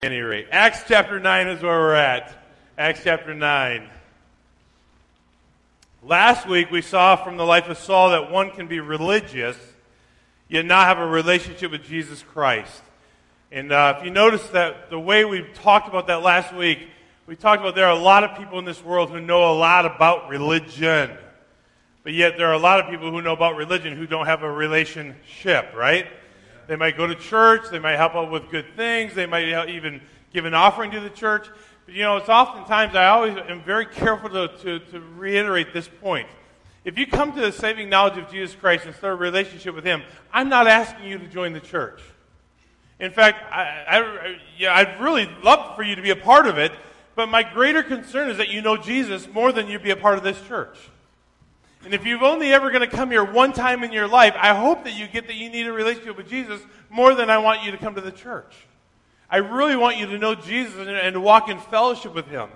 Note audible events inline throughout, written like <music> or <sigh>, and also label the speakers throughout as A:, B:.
A: any rate. Acts chapter 9 is where we're at. Acts chapter 9. Last week we saw from the life of Saul that one can be religious, yet not have a relationship with Jesus Christ. And uh, if you notice that the way we talked about that last week, we talked about there are a lot of people in this world who know a lot about religion. But yet there are a lot of people who know about religion who don't have a relationship, right? They might go to church. They might help out with good things. They might even give an offering to the church. But you know, it's oftentimes, I always am very careful to, to, to reiterate this point. If you come to the saving knowledge of Jesus Christ and start a relationship with Him, I'm not asking you to join the church. In fact, I, I, yeah, I'd really love for you to be a part of it, but my greater concern is that you know Jesus more than you be a part of this church. And if you've only ever going to come here one time in your life, I hope that you get that you need a relationship with Jesus more than I want you to come to the church. I really want you to know Jesus and, and walk in fellowship with Him.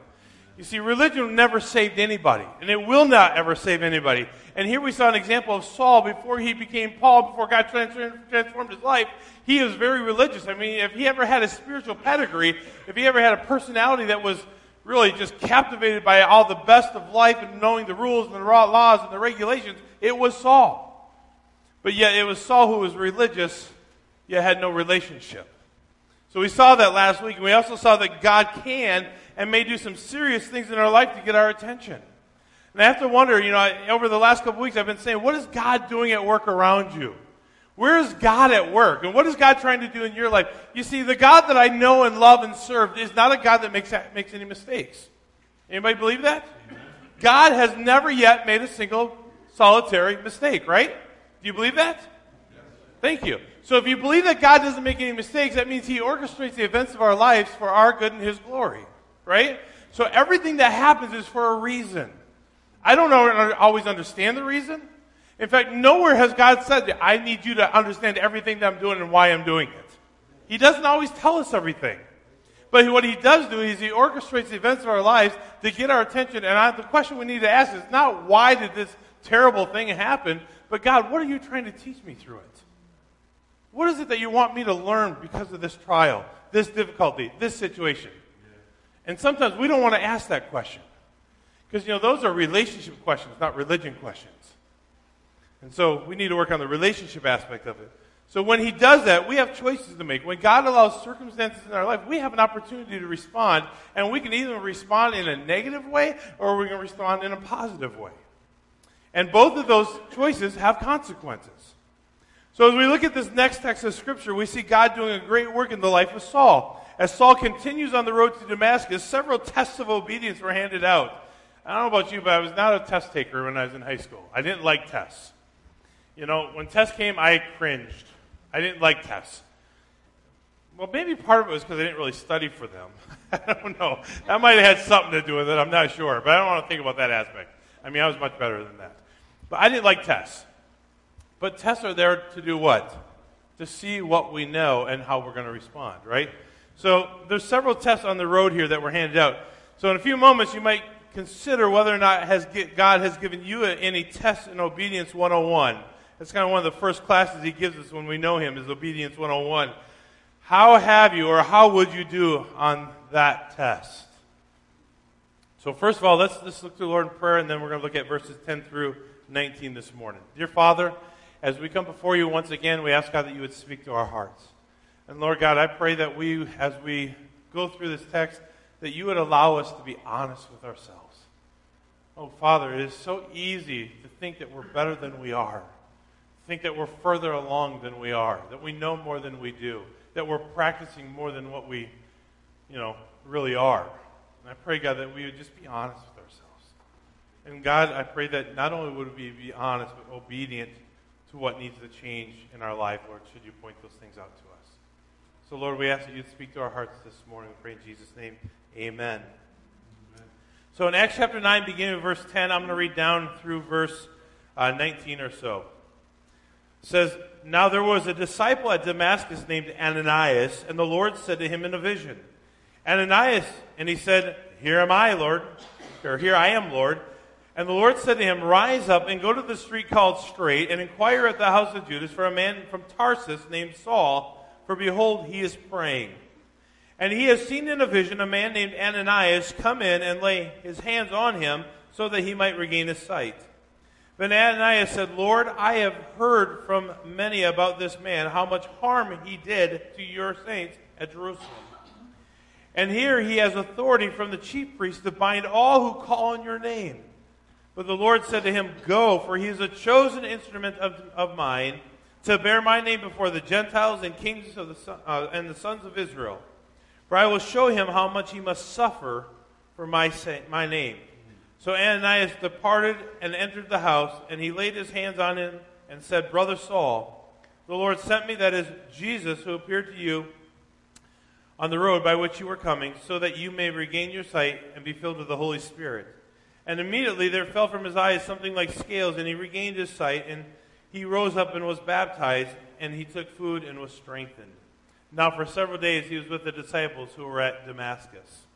A: You see, religion never saved anybody, and it will not ever save anybody. And here we saw an example of Saul before he became Paul, before God transformed his life. He was very religious. I mean, if he ever had a spiritual pedigree, if he ever had a personality that was really just captivated by all the best of life and knowing the rules and the laws and the regulations, it was Saul. But yet it was Saul who was religious, yet had no relationship. So we saw that last week, and we also saw that God can and may do some serious things in our life to get our attention. And I have to wonder, you know, over the last couple weeks, I've been saying, what is God doing at work around you? Where is God at work? And what is God trying to do in your life? You see, the God that I know and love and serve is not a God that makes, makes any mistakes. Anybody believe that? God has never yet made a single solitary mistake, right? Do you believe that? Thank you. So if you believe that God doesn't make any mistakes, that means He orchestrates the events of our lives for our good and His glory, right? So everything that happens is for a reason. I don't always understand the reason. In fact, nowhere has God said, I need you to understand everything that I'm doing and why I'm doing it. He doesn't always tell us everything. But what he does do is he orchestrates the events of our lives to get our attention. And I, the question we need to ask is not why did this terrible thing happen, but God, what are you trying to teach me through it? What is it that you want me to learn because of this trial, this difficulty, this situation? And sometimes we don't want to ask that question. Because, you know, those are relationship questions, not religion questions. And so we need to work on the relationship aspect of it. So when he does that, we have choices to make. When God allows circumstances in our life, we have an opportunity to respond, and we can either respond in a negative way or we can respond in a positive way. And both of those choices have consequences. So as we look at this next text of Scripture, we see God doing a great work in the life of Saul. As Saul continues on the road to Damascus, several tests of obedience were handed out. I don't know about you, but I was not a test taker when I was in high school. I didn't like tests. You know, when tests came, I cringed. I didn't like tests. Well, maybe part of it was because I didn't really study for them. <laughs> I don't know. That might have had something to do with it. I'm not sure. But I don't want to think about that aspect. I mean, I was much better than that. But I didn't like tests. But tests are there to do what? To see what we know and how we're going to respond, right? So there's several tests on the road here that were handed out. So in a few moments, you might consider whether or not has, God has given you any tests in obedience 101 that's kind of one of the first classes he gives us when we know him is Obedience 101. How have you, or how would you do on that test? So, first of all, let's, let's look to the Lord in prayer, and then we're going to look at verses 10 through 19 this morning. Dear Father, as we come before you once again, we ask God that you would speak to our hearts. And Lord God, I pray that we, as we go through this text, that you would allow us to be honest with ourselves. Oh, Father, it is so easy to think that we're better than we are think that we're further along than we are, that we know more than we do, that we're practicing more than what we, you know, really are. And I pray, God, that we would just be honest with ourselves. And God, I pray that not only would we be honest, but obedient to what needs to change in our life, Lord, should you point those things out to us. So, Lord, we ask that you speak to our hearts this morning. We pray in Jesus' name. Amen. Amen. So, in Acts chapter 9, beginning of verse 10, I'm going to read down through verse uh, 19 or so says, Now there was a disciple at Damascus named Ananias, and the Lord said to him in a vision, Ananias, and he said, Here am I, Lord, or here I am, Lord. And the Lord said to him, Rise up and go to the street called Straight, and inquire at the house of Judas for a man from Tarsus named Saul, for behold, he is praying. And he has seen in a vision a man named Ananias come in and lay his hands on him so that he might regain his sight. But Ananias said, Lord, I have heard from many about this man, how much harm he did to your saints at Jerusalem. And here he has authority from the chief priest to bind all who call on your name. But the Lord said to him, Go, for he is a chosen instrument of, of mine to bear my name before the Gentiles and kings of the, uh, and the sons of Israel. For I will show him how much he must suffer for my, my name. So Ananias departed and entered the house, and he laid his hands on him and said, Brother Saul, the Lord sent me, that is Jesus, who appeared to you on the road by which you were coming, so that you may regain your sight and be filled with the Holy Spirit. And immediately there fell from his eyes something like scales, and he regained his sight, and he rose up and was baptized, and he took food and was strengthened. Now, for several days, he was with the disciples who were at Damascus.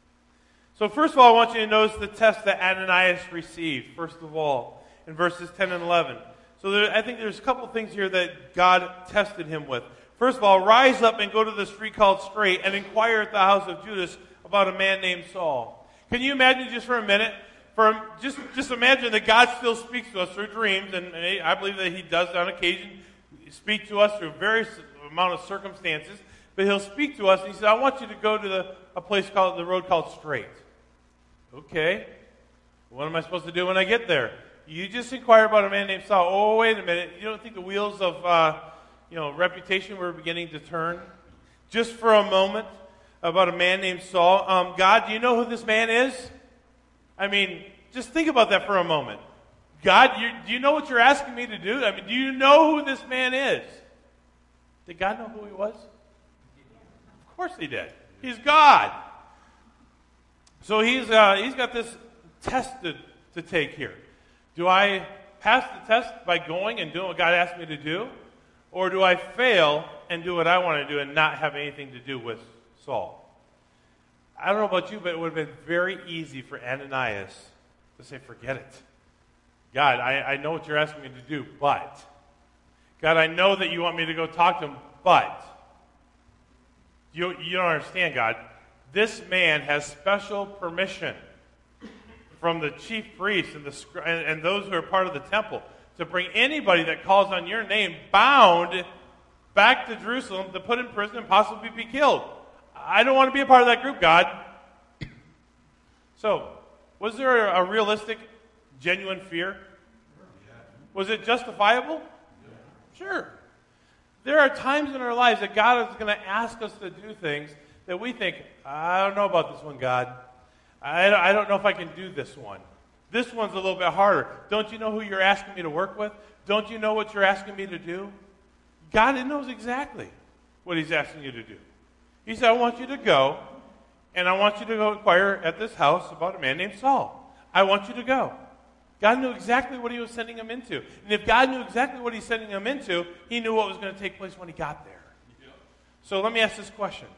A: So, first of all, I want you to notice the test that Ananias received, first of all, in verses 10 and 11. So, there, I think there's a couple things here that God tested him with. First of all, rise up and go to the street called Straight and inquire at the house of Judas about a man named Saul. Can you imagine just for a minute? For just, just imagine that God still speaks to us through dreams, and I believe that He does on occasion speak to us through various amount of circumstances. But He'll speak to us, and He says, "I want you to go to the, a place called the road called Straight." Okay, what am I supposed to do when I get there? You just inquire about a man named Saul. Oh, wait a minute! You don't think the wheels of uh, you know, reputation were beginning to turn. Just for a moment, about a man named Saul. Um, God, do you know who this man is? I mean, just think about that for a moment. God, you, do you know what you're asking me to do? I mean, do you know who this man is? Did God know who he was? Of course he did. He's God. So he's, uh, he's got this test to, to take here. Do I pass the test by going and doing what God asked me to do? Or do I fail and do what I want to do and not have anything to do with Saul? I don't know about you, but it would have been very easy for Ananias to say, forget it. God, I, I know what you're asking me to do, but. God, I know that you want me to go talk to him, but. You, you don't understand, God. This man has special permission from the chief priests and, the, and, and those who are part of the temple to bring anybody that calls on your name bound back to Jerusalem to put in prison and possibly be killed. I don't want to be a part of that group, God. So, was there a, a realistic, genuine fear? Was it justifiable? Sure. There are times in our lives that God is going to ask us to do things that we think, I don't know about this one, God. I don't, I don't know if I can do this one. This one's a little bit harder. Don't you know who you're asking me to work with? Don't you know what you're asking me to do? God knows exactly what He's asking you to do. He said, I want you to go, and I want you to go inquire at this house about a man named Saul. I want you to go. God knew exactly what He was sending him into. And if God knew exactly what He's sending him into, He knew what was going to take place when He got there. So let me ask this question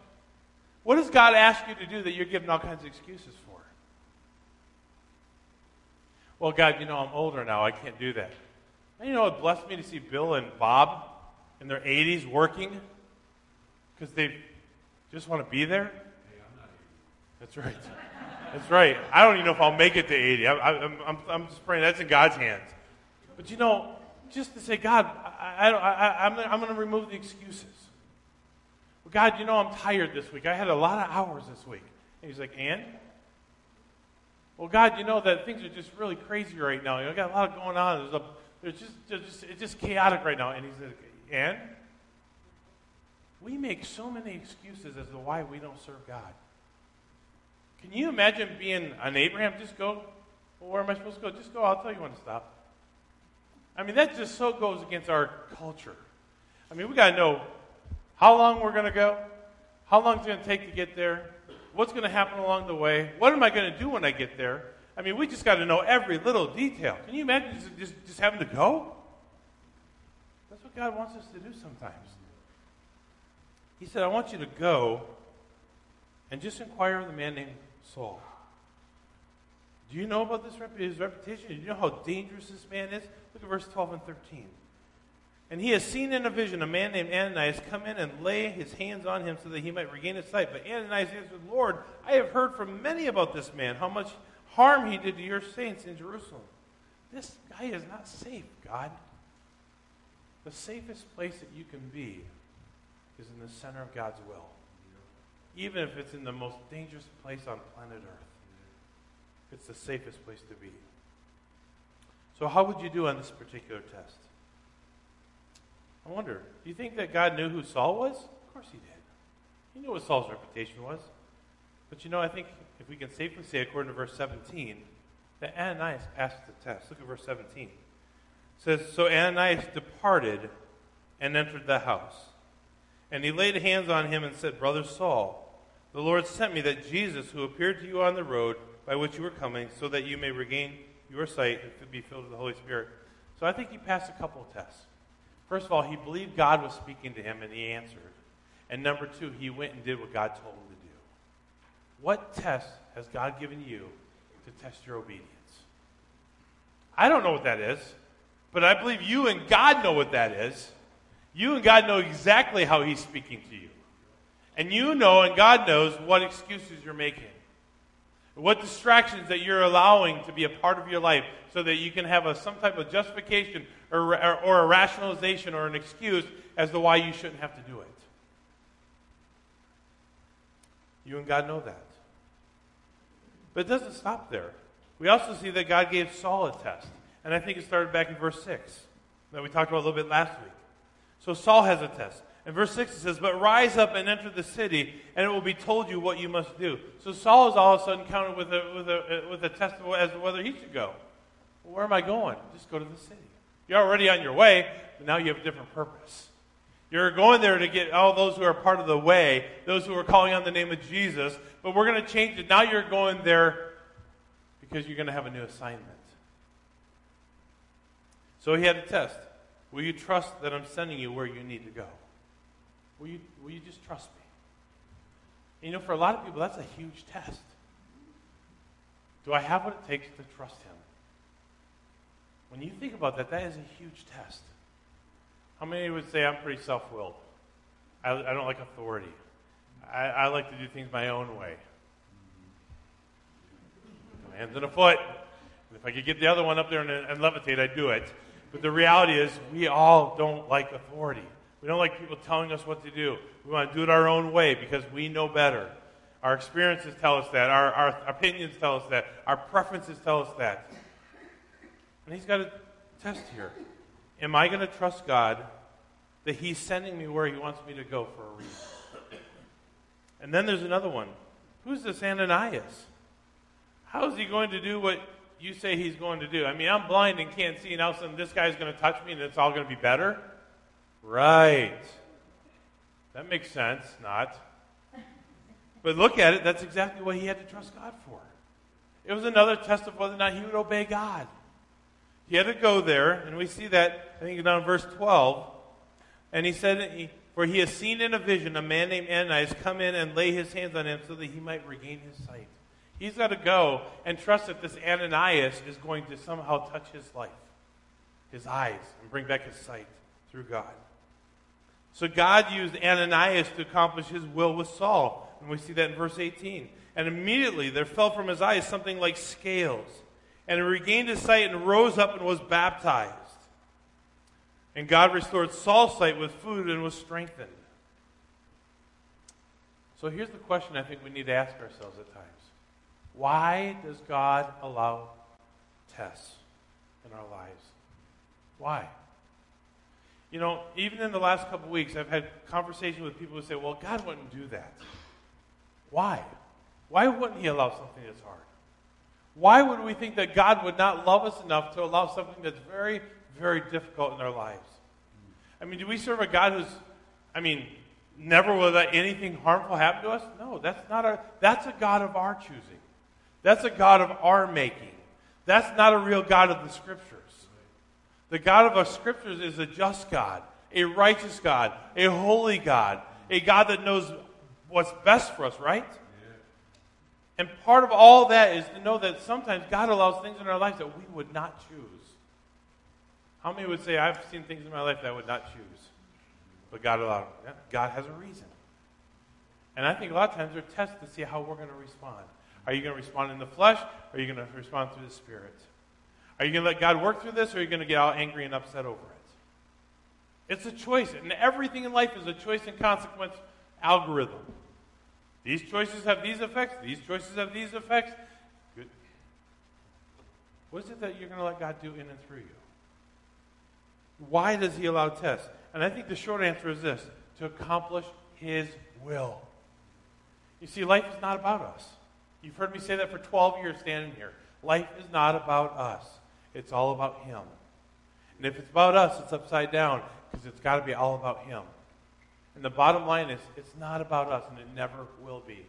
A: What does God ask you to do that you're giving all kinds of excuses for? Well, God, you know, I'm older now. I can't do that. And you know, it blessed me to see Bill and Bob in their 80s working because they just want to be there. That's right. That's right. I don't even know if I'll make it to 80. I, am I'm, I'm just praying that's in God's hands. But you know, just to say, God, I, I, I, I'm, I'm going to remove the excuses. Well, God, you know, I'm tired this week. I had a lot of hours this week. And he's like, and? well, God, you know that things are just really crazy right now. You know, I got a lot going on. There's a, there's just, there's just, it's just chaotic right now. And he said, and? We make so many excuses as to why we don't serve God. Can you imagine being an Abraham? Just go. Well, where am I supposed to go? Just go. I'll tell you when to stop. I mean, that just so goes against our culture. I mean, we got to know how long we're going to go, how long it's going to take to get there, What's going to happen along the way? What am I going to do when I get there? I mean, we just got to know every little detail. Can you imagine just, just, just having to go? That's what God wants us to do sometimes. He said, I want you to go and just inquire of the man named Saul. Do you know about this his reputation? Do you know how dangerous this man is? Look at verse 12 and 13. And he has seen in a vision a man named Ananias come in and lay his hands on him so that he might regain his sight. But Ananias answered, Lord, I have heard from many about this man, how much harm he did to your saints in Jerusalem. This guy is not safe, God. The safest place that you can be is in the center of God's will, even if it's in the most dangerous place on planet Earth. It's the safest place to be. So, how would you do on this particular test? I wonder, do you think that God knew who Saul was? Of course he did. He knew what Saul's reputation was. But you know, I think if we can safely say, according to verse 17, that Ananias passed the test. Look at verse 17. It says, So Ananias departed and entered the house. And he laid hands on him and said, Brother Saul, the Lord sent me that Jesus, who appeared to you on the road by which you were coming, so that you may regain your sight and be filled with the Holy Spirit. So I think he passed a couple of tests. First of all, he believed God was speaking to him and he answered. And number two, he went and did what God told him to do. What test has God given you to test your obedience? I don't know what that is, but I believe you and God know what that is. You and God know exactly how he's speaking to you. And you know and God knows what excuses you're making. What distractions that you're allowing to be a part of your life so that you can have a, some type of justification or, or, or a rationalization or an excuse as to why you shouldn't have to do it. You and God know that. But it doesn't stop there. We also see that God gave Saul a test. And I think it started back in verse 6 that we talked about a little bit last week. So Saul has a test. In verse 6 it says, But rise up and enter the city, and it will be told you what you must do. So Saul is all of a sudden counted with a, with a, with a test as to whether he should go. Well, where am I going? Just go to the city. You're already on your way, but now you have a different purpose. You're going there to get all those who are part of the way, those who are calling on the name of Jesus, but we're going to change it. Now you're going there because you're going to have a new assignment. So he had a test. Will you trust that I'm sending you where you need to go? Will you, will you just trust me? You know, for a lot of people, that's a huge test. Do I have what it takes to trust him? When you think about that, that is a huge test. How many would say I'm pretty self willed? I, I, don't like authority. I, I, like to do things my own way. Hands and a foot. If I could get the other one up there and, and levitate, I'd do it. But the reality is, we all don't like authority. We don't like people telling us what to do. We want to do it our own way because we know better. Our experiences tell us that. Our, our opinions tell us that. Our preferences tell us that. And he's got a test here. Am I going to trust God that he's sending me where he wants me to go for a reason? And then there's another one. Who's this Ananias? How is he going to do what you say he's going to do? I mean, I'm blind and can't see, and all of a sudden this guy's going to touch me and it's all going to be better? Right. That makes sense, not. But look at it, that's exactly what he had to trust God for. It was another test of whether or not he would obey God. He had to go there, and we see that, I think, down in verse 12. And he said, For he has seen in a vision a man named Ananias come in and lay his hands on him so that he might regain his sight. He's got to go and trust that this Ananias is going to somehow touch his life, his eyes, and bring back his sight through God. So God used Ananias to accomplish his will with Saul. And we see that in verse 18. And immediately there fell from his eyes something like scales and he regained his sight and rose up and was baptized. And God restored Saul's sight with food and was strengthened. So here's the question I think we need to ask ourselves at times Why does God allow tests in our lives? Why? You know, even in the last couple weeks, I've had conversations with people who say, well, God wouldn't do that. Why? Why wouldn't He allow something that's hard? Why would we think that God would not love us enough to allow something that's very, very difficult in our lives? I mean, do we serve a God who's, I mean, never will let anything harmful happen to us? No, that's not our, that's a God of our choosing. That's a God of our making. That's not a real God of the Scriptures. The God of our Scriptures is a just God, a righteous God, a holy God, a God that knows what's best for us, right? And part of all that is to know that sometimes God allows things in our lives that we would not choose. How many would say, I've seen things in my life that I would not choose? But God allowed them. Yeah, God has a reason. And I think a lot of times they're tests to see how we're going to respond. Are you going to respond in the flesh, or are you going to respond through the Spirit? Are you going to let God work through this, or are you going to get all angry and upset over it? It's a choice. And everything in life is a choice and consequence algorithm. These choices have these effects, these choices have these effects. Good. What is it that you're going to let God do in and through you? Why does He allow tests? And I think the short answer is this to accomplish His will. You see, life is not about us. You've heard me say that for 12 years standing here. Life is not about us, it's all about Him. And if it's about us, it's upside down because it's got to be all about Him. And the bottom line is, it's not about us, and it never will be.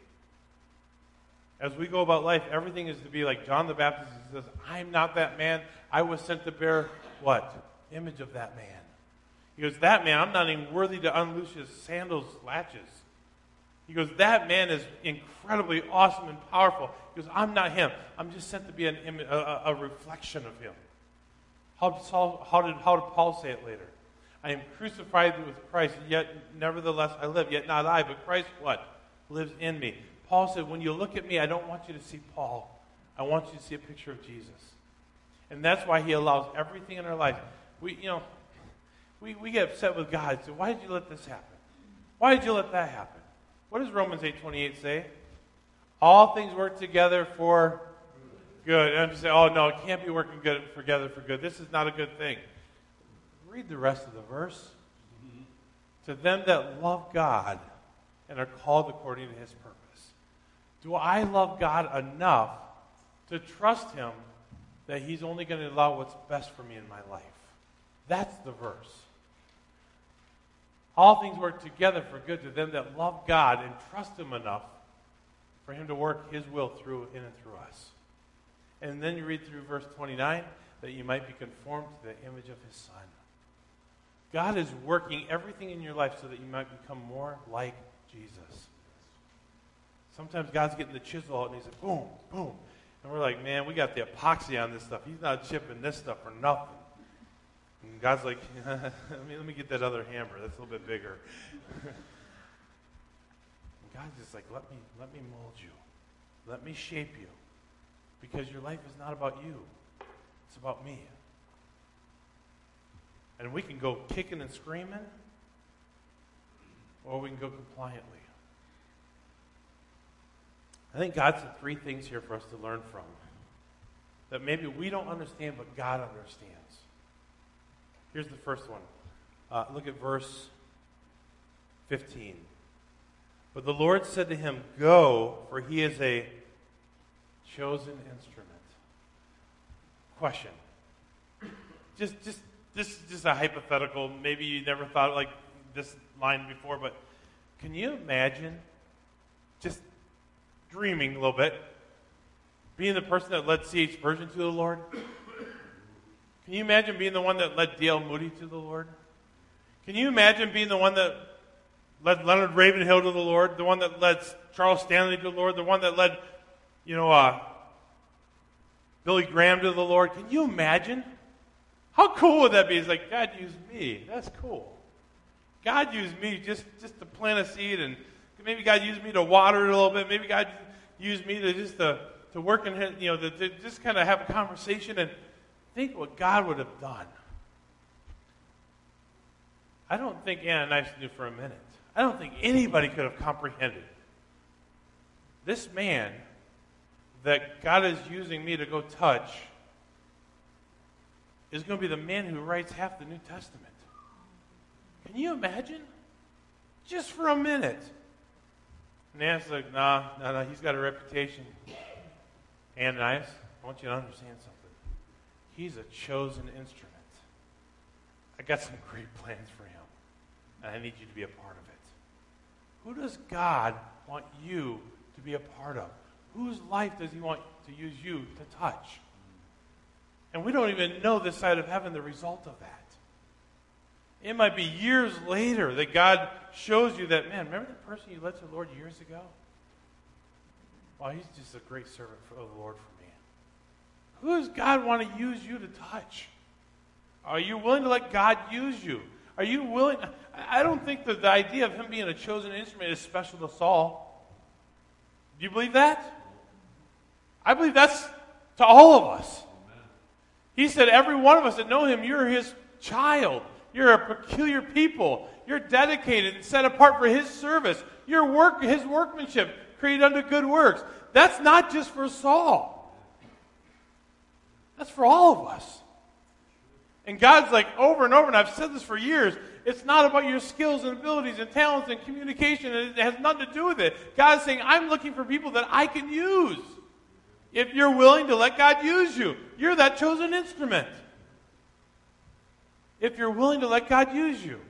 A: As we go about life, everything is to be like John the Baptist. He says, I'm not that man. I was sent to bear what? Image of that man. He goes, That man, I'm not even worthy to unloose his sandals' latches. He goes, That man is incredibly awesome and powerful. He goes, I'm not him. I'm just sent to be an a, a, reflection of him. How Saul, how, did, how did Paul say it later? I am crucified with Christ, yet nevertheless I live. Yet not I, but Christ what? Lives in me. Paul said, When you look at me, I don't want you to see Paul. I want you to see a picture of Jesus. And that's why he allows everything in our life. We, you know, we, we get upset with God. So why did you let this happen? Why did you let that happen? What does Romans 8.28 say? All things work together for good. And you say, oh, no, it can't be working good together for good. This is not a good thing. Read the rest of the verse. To them that love God and are called according to his purpose. Do I love God enough to trust him that he's only going to allow what's best for me in my life? That's the verse. All things work together for good to them that love God and trust him enough for him to work his will through in and through us. And then you read through verse 29 that you might be conformed to the image of his son. God is working everything in your life so that you might become more like Jesus. Sometimes God's getting the chisel out and he's like, boom, boom. And we're like, man, we got the epoxy on this stuff. He's not chipping this stuff for nothing. And God's like, <laughs> let, me, let me get that other hammer. That's a little bit bigger. <laughs> God's just like, let me, let me mold you. Let me shape you. Because your life is not about you. It's about me. And we can go kicking and screaming, or we can go compliantly. I think God said three things here for us to learn from that maybe we don't understand, but God understands. Here's the first one. Uh, look at verse 15. But the Lord said to him, Go, for he is a chosen instrument. Question. Just, just this is just a hypothetical. Maybe you never thought like this line before, but can you imagine just dreaming a little bit, being the person that led C.H. Spurgeon to the Lord? Can you imagine being the one that led D.L. Moody to the Lord? Can you imagine being the one that led Leonard Ravenhill to the Lord, the one that led Charles Stanley to the Lord, the one that led, you know, uh, Billy Graham to the Lord? Can you imagine? How cool would that be? It's like, God used me. That's cool. God used me just, just to plant a seed, and maybe God used me to water it a little bit. Maybe God used me to just to, to work in, you know, to, to just kind of have a conversation and think what God would have done. I don't think Ananias knew for a minute. I don't think anybody could have comprehended. This man that God is using me to go touch is going to be the man who writes half the New Testament. Can you imagine? Just for a minute. Ananias like, nah, no, nah, no, he's got a reputation. Ananias, I want you to understand something. He's a chosen instrument. I got some <laughs> great plans for him, and I need you to be a part of it. Who does God want you to be a part of? Whose life does he want to use you to touch? And we don't even know this side of heaven the result of that. It might be years later that God shows you that, man, remember the person you led to the Lord years ago? Well, he's just a great servant of the Lord for me. Who does God want to use you to touch? Are you willing to let God use you? Are you willing? I don't think that the idea of him being a chosen instrument is special to Saul. Do you believe that? I believe that's to all of us. He said, Every one of us that know him, you're his child. You're a peculiar people. You're dedicated and set apart for his service. Your work, his workmanship, created unto good works. That's not just for Saul. That's for all of us. And God's like over and over, and I've said this for years. It's not about your skills and abilities and talents and communication. and It has nothing to do with it. God's saying, I'm looking for people that I can use. If you're willing to let God use you, you're that chosen instrument. If you're willing to let God use you.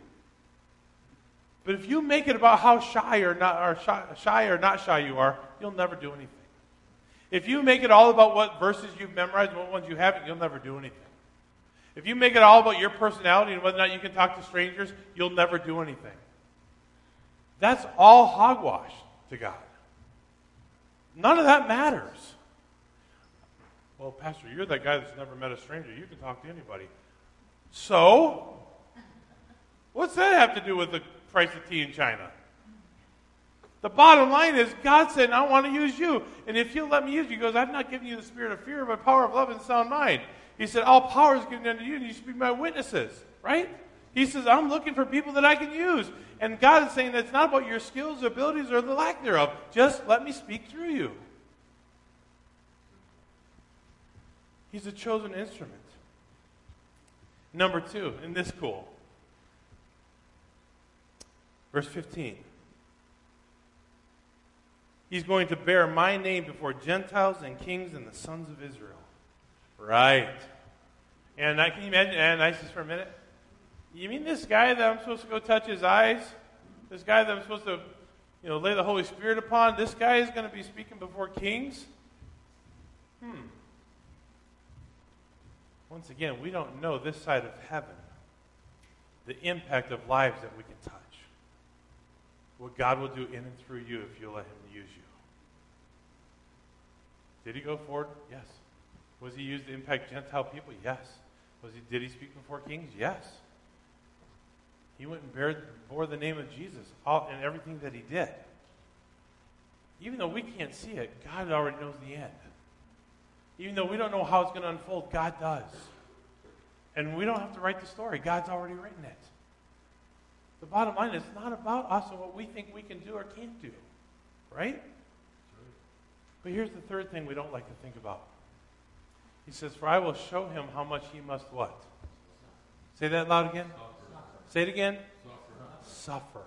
A: But if you make it about how shy or not or shy, shy or not shy you are, you'll never do anything. If you make it all about what verses you've memorized and what ones you haven't, you'll never do anything. If you make it all about your personality and whether or not you can talk to strangers, you'll never do anything. That's all hogwash to God. None of that matters. Well, Pastor, you're that guy that's never met a stranger. You can talk to anybody. So, what's that have to do with the price of tea in China? The bottom line is, God said, I want to use you. And if you'll let me use you, he goes, I've not given you the spirit of fear, but power of love and sound mind. He said, All power is given unto you, and you should be my witnesses, right? He says, I'm looking for people that I can use. And God is saying that it's not about your skills, abilities, or the lack thereof. Just let me speak through you. He's a chosen instrument. Number two, and this cool. Verse 15. He's going to bear my name before Gentiles and kings and the sons of Israel. Right. And I can imagine Ananias for a minute? You mean this guy that I'm supposed to go touch his eyes? This guy that I'm supposed to, you know, lay the Holy Spirit upon? This guy is going to be speaking before kings? Hmm. Once again, we don't know this side of heaven the impact of lives that we can touch. What God will do in and through you if you let Him. Did He go forward? Yes. Was He used to impact Gentile people? Yes. Was he, did He speak before kings? Yes. He went and bared, bore the name of Jesus all, in everything that He did. Even though we can't see it, God already knows the end. Even though we don't know how it's going to unfold, God does. And we don't have to write the story, God's already written it. The bottom line is not about us and what we think we can do or can't do. Right? But here's the third thing we don't like to think about. He says, For I will show him how much he must what? Say that loud again. Suffer. Say it again. Suffer. suffer.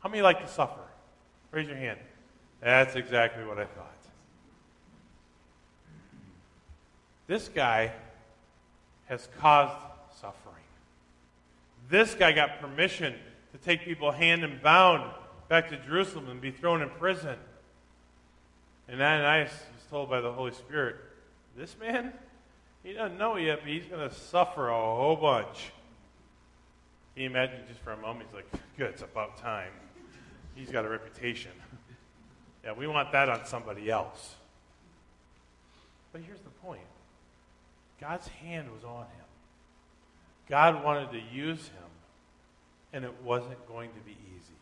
A: How many like to suffer? Raise your hand. That's exactly what I thought. This guy has caused suffering. This guy got permission to take people hand and bound back to Jerusalem and be thrown in prison. And Ananias was told by the Holy Spirit, this man, he doesn't know yet, but he's going to suffer a whole bunch. Can you imagine just for a moment? He's like, good, it's about time. He's got a reputation. yeah, we want that on somebody else. But here's the point God's hand was on him. God wanted to use him, and it wasn't going to be easy.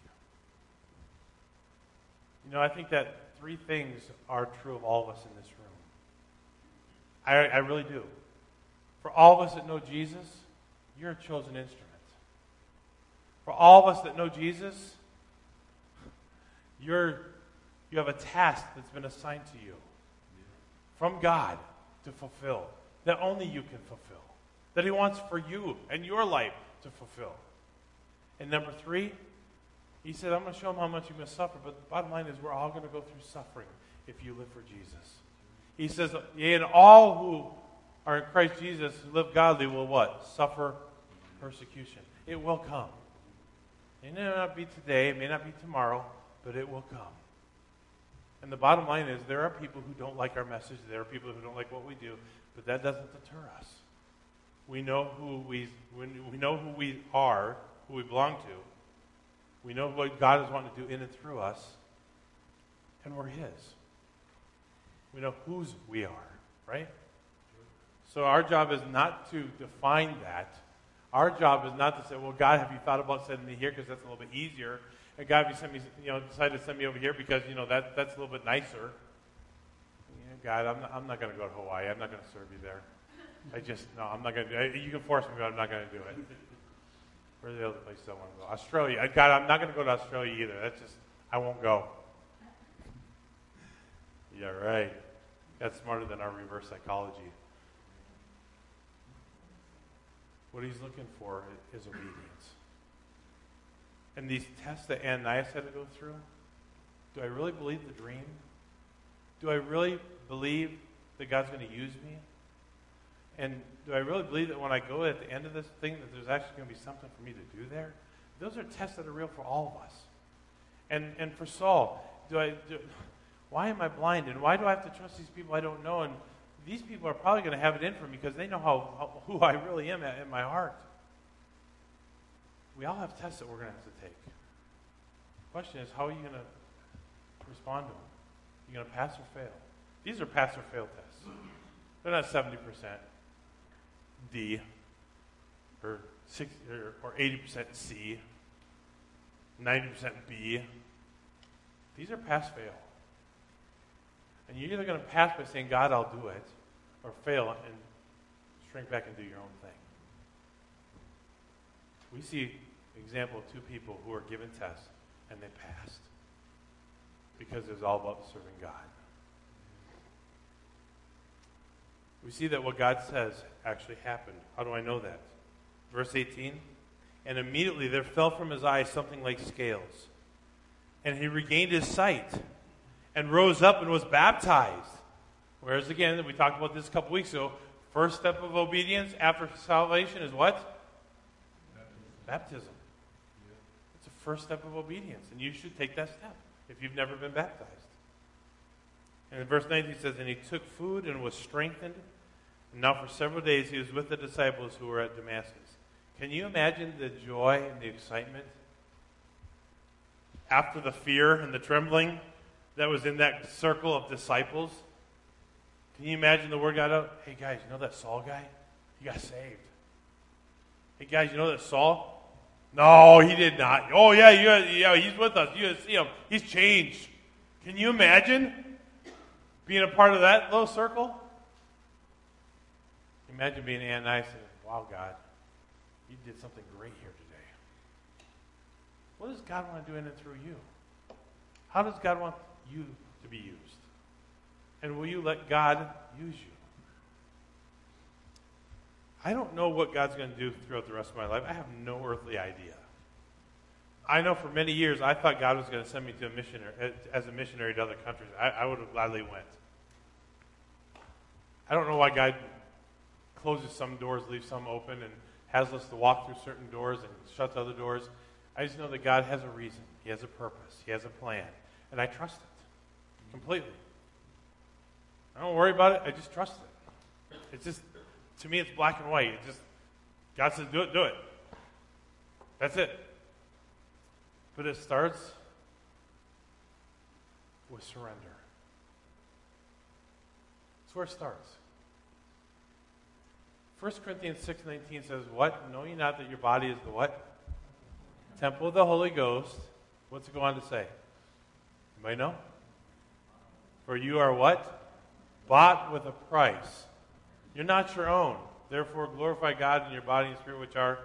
A: You know, I think that three things are true of all of us in this room. I, I really do. For all of us that know Jesus, you're a chosen instrument. For all of us that know Jesus, you're, you have a task that's been assigned to you from God to fulfill that only you can fulfill, that He wants for you and your life to fulfill. And number three, He said, I'm going to show them how much you must suffer, but the bottom line is we're all going to go through suffering if you live for Jesus. He says, and all who are in Christ Jesus who live godly will what? Suffer persecution. It will come. It may not be today, it may not be tomorrow, but it will come. And the bottom line is there are people who don't like our message, there are people who don't like what we do, but that doesn't deter us. We know who we, we know who we are, who we belong to. We know what God is wanting to do in and through us, and we're His. We know whose we are, right? So our job is not to define that, Our job is not to say, well, God, have you thought about sending me here because that's a little bit easier? And God, have you sent me, you know, decided to send me over here because, you know, that, that's a little bit nicer. Yeah, God, I'm not, I'm not going to go to Hawaii. I'm not going to serve you there. I just, no, I'm not going to do it. You can force me, but I'm not going to do it. Where's the other place I want to go? Australia. God, I'm not going to go to Australia either. That's just, I won't go. Yeah, right. That's smarter than our reverse psychology. What he's looking for is obedience. And these tests that Ananias had to go through, do I really believe the dream? Do I really believe that God's going to use me? And do I really believe that when I go at the end of this thing that there's actually going to be something for me to do there? Those are tests that are real for all of us. And, and for Saul, do I, do, why am I blind? And why do I have to trust these people I don't know? And these people are probably going to have it in for me because they know how, how who I really am in my heart. We all have tests that we're going to have to take. The question is, how are you going to respond to them? Are you going to pass or fail? These are pass or fail tests. They're not 70% D or, 60, or, or 80% C, 90% B. These are pass fail. And you're either going to pass by saying, God, I'll do it, or fail and shrink back and do your own thing. We see example of two people who are given tests and they passed because it was all about serving God. We see that what God says actually happened. How do I know that? Verse 18 And immediately there fell from his eyes something like scales, and he regained his sight and rose up and was baptized. Whereas, again, we talked about this a couple weeks ago. First step of obedience after salvation is what? Baptism. Baptism. It's the first step of obedience, and you should take that step if you've never been baptized. And in verse 19 says, And he took food and was strengthened. And now for several days he was with the disciples who were at Damascus. Can you imagine the joy and the excitement after the fear and the trembling? that was in that circle of disciples. Can you imagine the word got out? Hey, guys, you know that Saul guy? He got saved. Hey, guys, you know that Saul? No, he did not. Oh, yeah, yeah, he's with us. You see him. He's changed. Can you imagine being a part of that little circle? Imagine being Ananias and, wow, God, you did something great here today. What does God want to do in and through you? How does God want you to be used? And will you let God use you? I don't know what God's going to do throughout the rest of my life. I have no earthly idea. I know for many years I thought God was going to send me to a missionary as a missionary to other countries. I, I would have gladly went. I don't know why God closes some doors, leaves some open, and has us to walk through certain doors and shuts other doors. I just know that God has a reason. He has a purpose. He has a plan. And I trust it completely. I don't worry about it. I just trust it. It's just, to me, it's black and white. It just, God says, do it, do it. That's it. But it starts with surrender. That's where it starts. 1 Corinthians 6.19 says, What? Know ye not that your body is the what? Temple of the Holy Ghost. What's it go on to say? Anybody know? For you are what? Bought with a price. You're not your own. Therefore, glorify God in your body and spirit, which are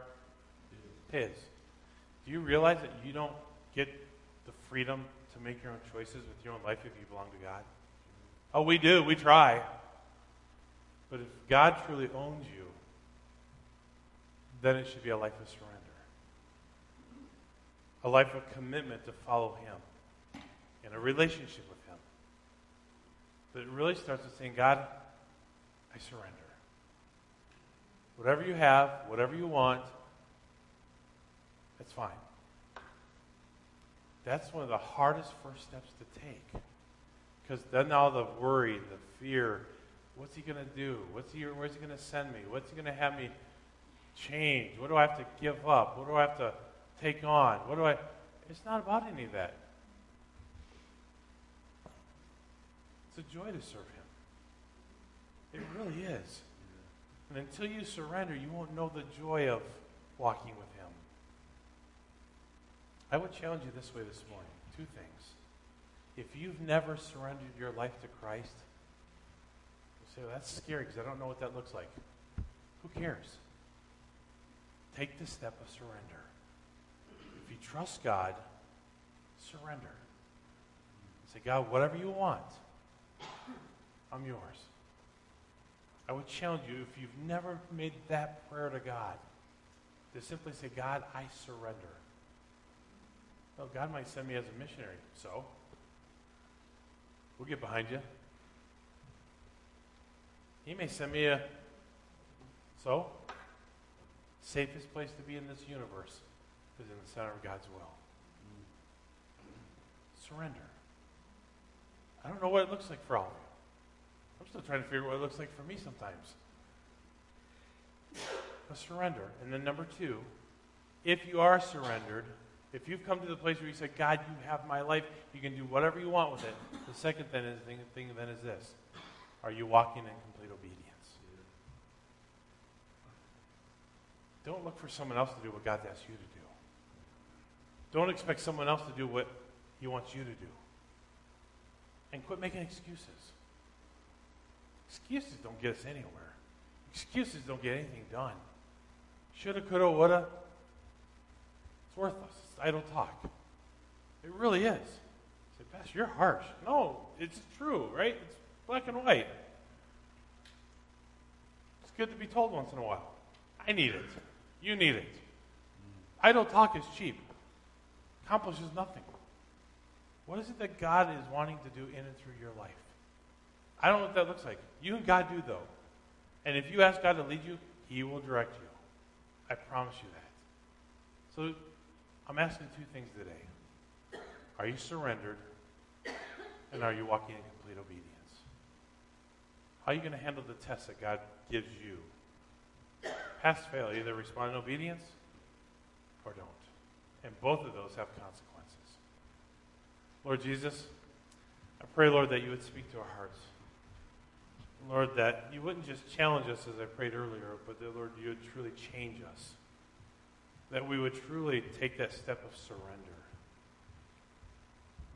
A: His. Do you realize that you don't get the freedom to make your own choices with your own life if you belong to God? Oh, we do. We try. But if God truly owns you, then it should be a life of surrender, a life of commitment to follow Him in a relationship with Him. But it really starts with saying, God, I surrender. Whatever you have, whatever you want, that's fine. That's one of the hardest first steps to take. Because then all the worry, the fear, what's he going to do? What's he, where's he going to send me? What's he going to have me change? What do I have to give up? What do I have to take on? What do I... It's not about any of that. It's a joy to serve Him. It really is. And until you surrender, you won't know the joy of walking with Him. I would challenge you this way this morning two things. If you've never surrendered your life to Christ, say, well, that's scary because I don't know what that looks like. Who cares? Take the step of surrender. If you trust God, surrender. Say, God, whatever you want, I'm yours. I would challenge you, if you've never made that prayer to God, to simply say, God, I surrender. Well, God might send me as a missionary. So, we'll get behind you. He may send me a. So, safest place to be in this universe is in the center of God's will. Surrender. I don't know what it looks like for all of you. I'm still trying to figure out what it looks like for me sometimes. A surrender. And then number two, if you are surrendered, if you've come to the place where you said, God, you have my life, you can do whatever you want with it. The second thing, is, thing, thing then is this. Are you walking in complete obedience? Don't look for someone else to do what God's asked you to do. Don't expect someone else to do what he wants you to do. And quit making excuses. Excuses don't get us anywhere. Excuses don't get anything done. Shoulda, coulda, woulda. It's worthless. It's idle talk. It really is. You say, Pastor, you're harsh. No, it's true, right? It's black and white. It's good to be told once in a while. I need it. You need it. Idle talk is cheap. Accomplishes nothing. What is it that God is wanting to do in and through your life? I don't know what that looks like. You and God do, though. And if you ask God to lead you, He will direct you. I promise you that. So I'm asking two things today. Are you surrendered? And are you walking in complete obedience? How are you going to handle the test that God gives you? Pass, fail. Either respond in obedience or don't. And both of those have consequences. Lord Jesus, I pray, Lord, that you would speak to our hearts. Lord, that you wouldn't just challenge us as I prayed earlier, but that, Lord, you would truly change us. That we would truly take that step of surrender.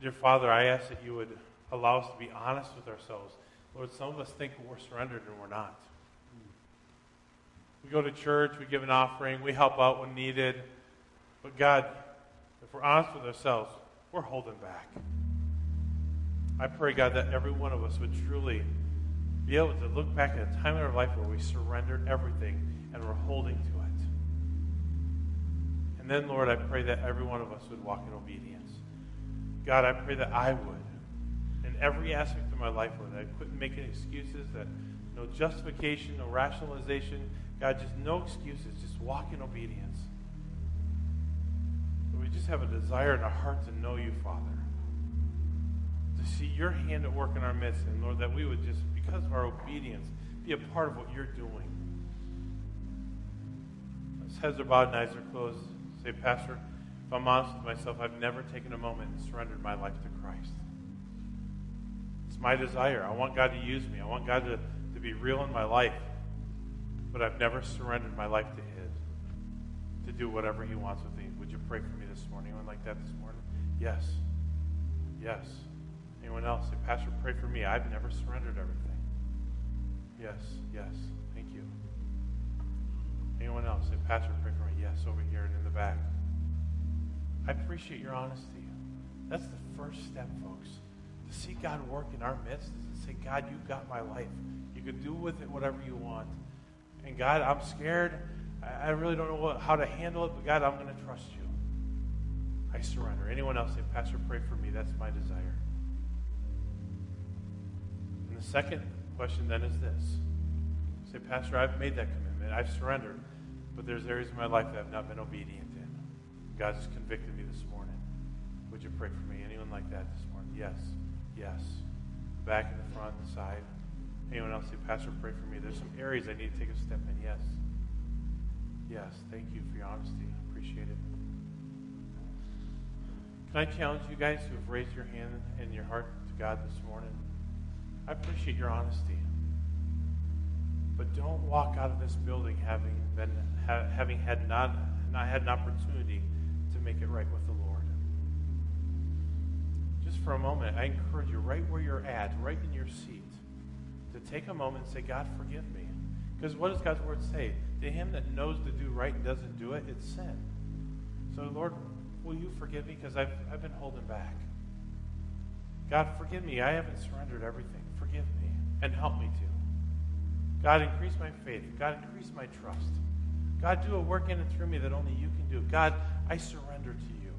A: Dear Father, I ask that you would allow us to be honest with ourselves. Lord, some of us think we're surrendered and we're not. We go to church, we give an offering, we help out when needed. But God, if we're honest with ourselves, we're holding back. I pray, God, that every one of us would truly be able to look back at a time in our life where we surrendered everything and we're holding to it. And then, Lord, I pray that every one of us would walk in obedience. God, I pray that I would. Every aspect of my life, Lord, I quit making excuses, that no justification, no rationalization. God, just no excuses. Just walk in obedience. Lord, we just have a desire in our heart to know you, Father. To see your hand at work in our midst. And Lord, that we would just because of our obedience, be a part of what you're doing. As heads are bowed and eyes are closed, say, Pastor, if I'm honest with myself, I've never taken a moment and surrendered my life to Christ. My desire. I want God to use me. I want God to, to be real in my life. But I've never surrendered my life to His to do whatever He wants with me. Would you pray for me this morning? Anyone like that this morning? Yes. Yes. Anyone else? Say, Pastor, pray for me. I've never surrendered everything. Yes, yes. Thank you. Anyone else? Say, Pastor, pray for me. Yes, over here and in the back. I appreciate your honesty. That's the first step, folks. To see God work in our midst is to say, God, you've got my life. You can do with it whatever you want. And God, I'm scared. I really don't know what, how to handle it, but God, I'm going to trust you. I surrender. Anyone else say, Pastor, pray for me. That's my desire. And the second question then is this. Say, Pastor, I've made that commitment. I've surrendered. But there's areas of my life that I've not been obedient in. God has convicted me this morning. Would you pray for me? Anyone like that this morning? Yes. Yes. Back in the front, the side. Anyone else say, Pastor, pray for me. There's some areas I need to take a step in. Yes. Yes. Thank you for your honesty. I appreciate it. Can I challenge you guys who have raised your hand and your heart to God this morning? I appreciate your honesty. But don't walk out of this building having been ha- having had not not had an opportunity to make it right with the Lord. For a moment, I encourage you, right where you're at, right in your seat, to take a moment and say, God, forgive me. Because what does God's word say? To him that knows to do right and doesn't do it, it's sin. So, Lord, will you forgive me? Because I've, I've been holding back. God, forgive me. I haven't surrendered everything. Forgive me and help me to. God, increase my faith. God, increase my trust. God, do a work in and through me that only you can do. God, I surrender to you.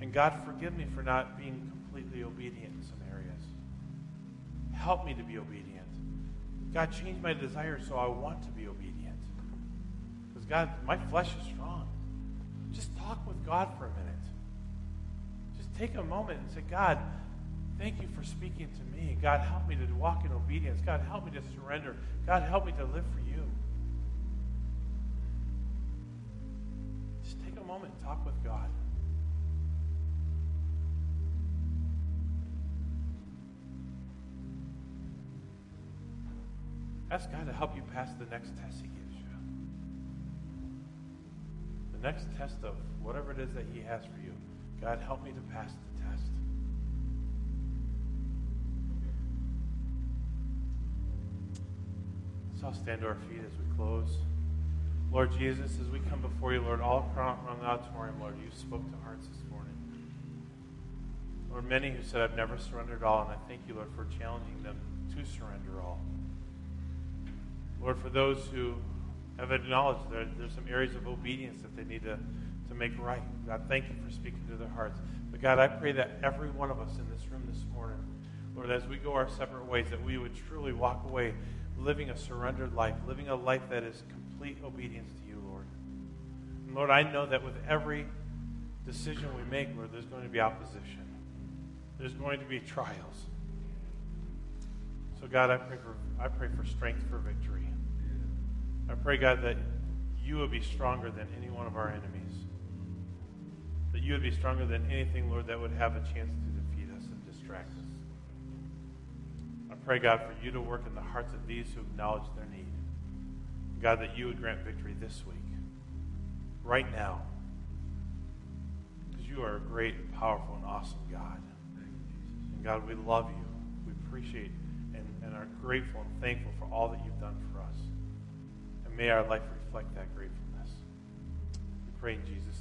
A: And God, forgive me for not being completely obedient in some areas. Help me to be obedient. God, change my desire so I want to be obedient. Because, God, my flesh is strong. Just talk with God for a minute. Just take a moment and say, God, thank you for speaking to me. God, help me to walk in obedience. God, help me to surrender. God, help me to live for you. Just take a moment and talk with God. Ask God to help you pass the next test He gives you. The next test of whatever it is that He has for you. God, help me to pass the test. So I'll stand to our feet as we close. Lord Jesus, as we come before you, Lord, all around the auditorium, Lord, you spoke to hearts this morning. Lord, many who said, I've never surrendered all, and I thank you, Lord, for challenging them to surrender all. Lord, for those who have acknowledged that there's some areas of obedience that they need to, to make right. God, thank you for speaking to their hearts. But God, I pray that every one of us in this room this morning, Lord, as we go our separate ways, that we would truly walk away living a surrendered life, living a life that is complete obedience to you, Lord. And Lord, I know that with every decision we make, Lord, there's going to be opposition. There's going to be trials. So God, I pray for I pray for strength for victory. I pray, God, that you would be stronger than any one of our enemies. That you would be stronger than anything, Lord, that would have a chance to defeat us and distract us. I pray, God, for you to work in the hearts of these who acknowledge their need. God, that you would grant victory this week, right now. Because you are a great, powerful, and awesome God. And God, we love you. We appreciate and, and are grateful and thankful for all that you've done for us. And may our life reflect that gratefulness. We pray in Jesus'.